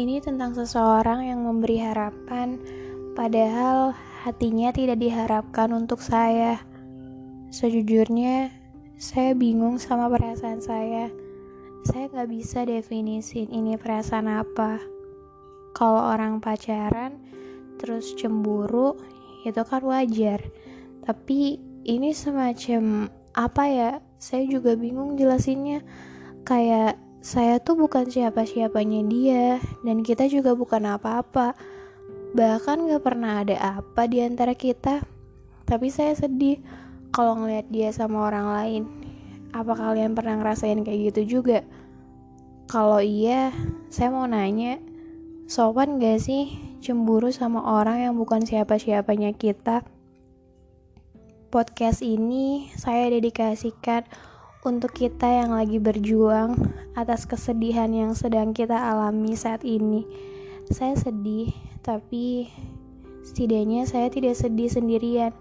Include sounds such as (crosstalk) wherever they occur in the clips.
Ini tentang seseorang yang memberi harapan, padahal hatinya tidak diharapkan untuk saya. Sejujurnya, saya bingung sama perasaan saya. Saya nggak bisa definisin ini perasaan apa. Kalau orang pacaran terus cemburu, itu kan wajar. Tapi ini semacam apa ya? Saya juga bingung jelasinnya. Kayak saya tuh bukan siapa-siapanya dia dan kita juga bukan apa-apa. Bahkan gak pernah ada apa di antara kita. Tapi saya sedih kalau ngeliat dia sama orang lain. Apa kalian pernah ngerasain kayak gitu juga? Kalau iya saya mau nanya sopan gak sih cemburu sama orang yang bukan siapa-siapanya kita? Podcast ini saya dedikasikan untuk kita yang lagi berjuang atas kesedihan yang sedang kita alami saat ini. Saya sedih, tapi setidaknya saya tidak sedih sendirian.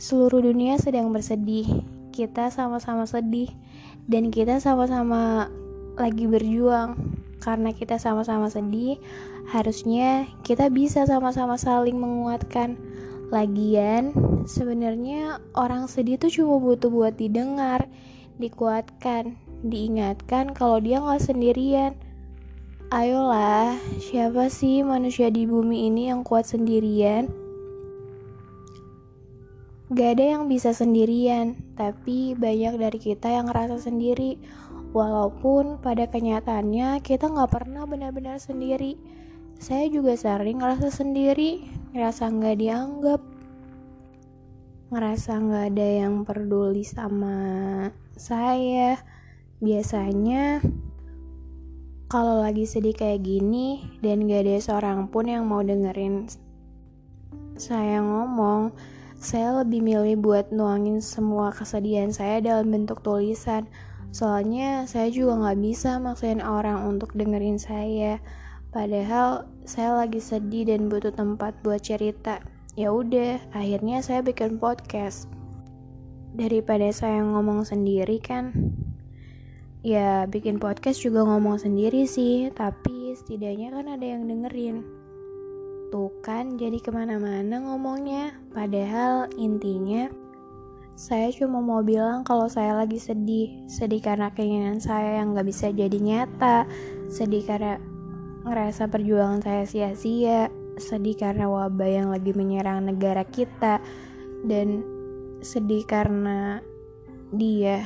Seluruh dunia sedang bersedih. Kita sama-sama sedih dan kita sama-sama lagi berjuang. Karena kita sama-sama sedih, harusnya kita bisa sama-sama saling menguatkan. Lagian, sebenarnya orang sedih tuh cuma butuh buat didengar dikuatkan, diingatkan kalau dia nggak sendirian. Ayolah, siapa sih manusia di bumi ini yang kuat sendirian? Gak ada yang bisa sendirian, tapi banyak dari kita yang ngerasa sendiri. Walaupun pada kenyataannya kita nggak pernah benar-benar sendiri. Saya juga sering ngerasa sendiri, ngerasa nggak dianggap, ngerasa nggak ada yang peduli sama saya biasanya kalau lagi sedih kayak gini dan gak ada seorang pun yang mau dengerin saya ngomong, saya lebih milih buat nuangin semua kesedihan saya dalam bentuk tulisan. Soalnya saya juga gak bisa maksain orang untuk dengerin saya. Padahal saya lagi sedih dan butuh tempat buat cerita. Ya udah, akhirnya saya bikin podcast. Daripada saya ngomong sendiri kan? Ya bikin podcast juga ngomong sendiri sih tapi setidaknya kan ada yang dengerin. Tuh kan jadi ke mana-mana ngomongnya. Padahal intinya saya cuma mau bilang kalau saya lagi sedih. Sedih karena keinginan saya yang gak bisa jadi nyata. Sedih karena ngerasa perjuangan saya sia-sia sedih karena wabah yang lagi menyerang negara kita dan sedih karena dia.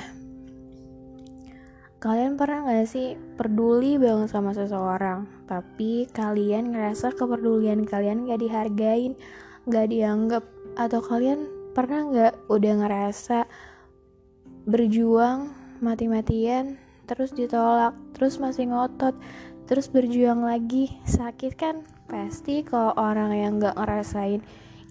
Kalian pernah gak sih peduli banget sama seseorang tapi kalian ngerasa kepedulian kalian gak dihargain gak dianggap? Atau kalian pernah gak udah ngerasa berjuang mati-matian terus ditolak terus masih ngotot terus berjuang lagi sakit kan pasti kalau orang yang gak ngerasain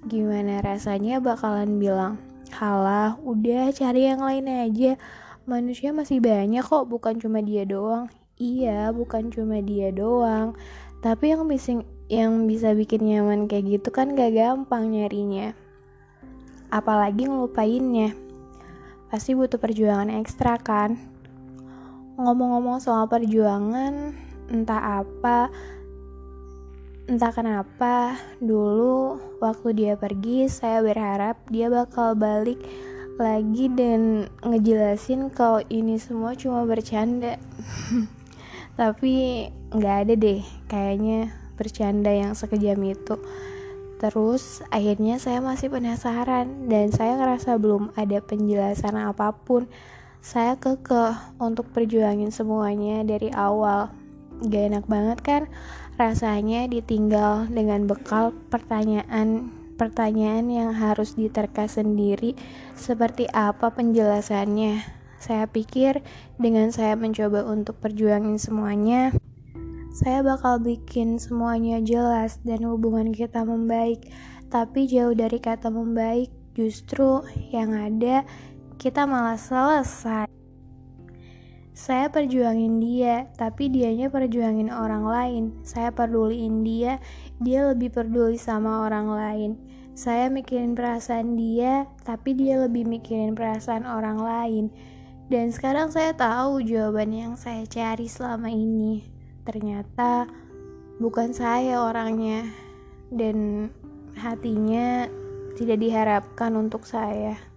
gimana rasanya bakalan bilang Halah, udah cari yang lain aja. Manusia masih banyak kok, bukan cuma dia doang. Iya, bukan cuma dia doang. Tapi yang bisa yang bisa bikin nyaman kayak gitu kan gak gampang nyarinya. Apalagi ngelupainnya. Pasti butuh perjuangan ekstra kan. Ngomong-ngomong soal perjuangan, entah apa, Entah kenapa, dulu waktu dia pergi, saya berharap dia bakal balik lagi dan ngejelasin kalau ini semua cuma bercanda. (laughs) Tapi nggak ada deh, kayaknya bercanda yang sekejam itu. Terus akhirnya saya masih penasaran dan saya ngerasa belum ada penjelasan apa pun. Saya kekeh untuk perjuangin semuanya dari awal. Gak enak banget kan? Rasanya ditinggal dengan bekal pertanyaan pertanyaan yang harus diterka sendiri seperti apa penjelasannya. Saya pikir dengan saya mencoba untuk perjuangin semuanya, saya bakal bikin semuanya jelas dan hubungan kita membaik. Tapi jauh dari kata membaik, justru yang ada kita malah selesai. Saya perjuangin dia, tapi dianya perjuangin orang lain. Saya peduliin dia, dia lebih peduli sama orang lain. Saya mikirin perasaan dia, tapi dia lebih mikirin perasaan orang lain. Dan sekarang saya tahu jawaban yang saya cari selama ini. Ternyata bukan saya orangnya dan hatinya tidak diharapkan untuk saya.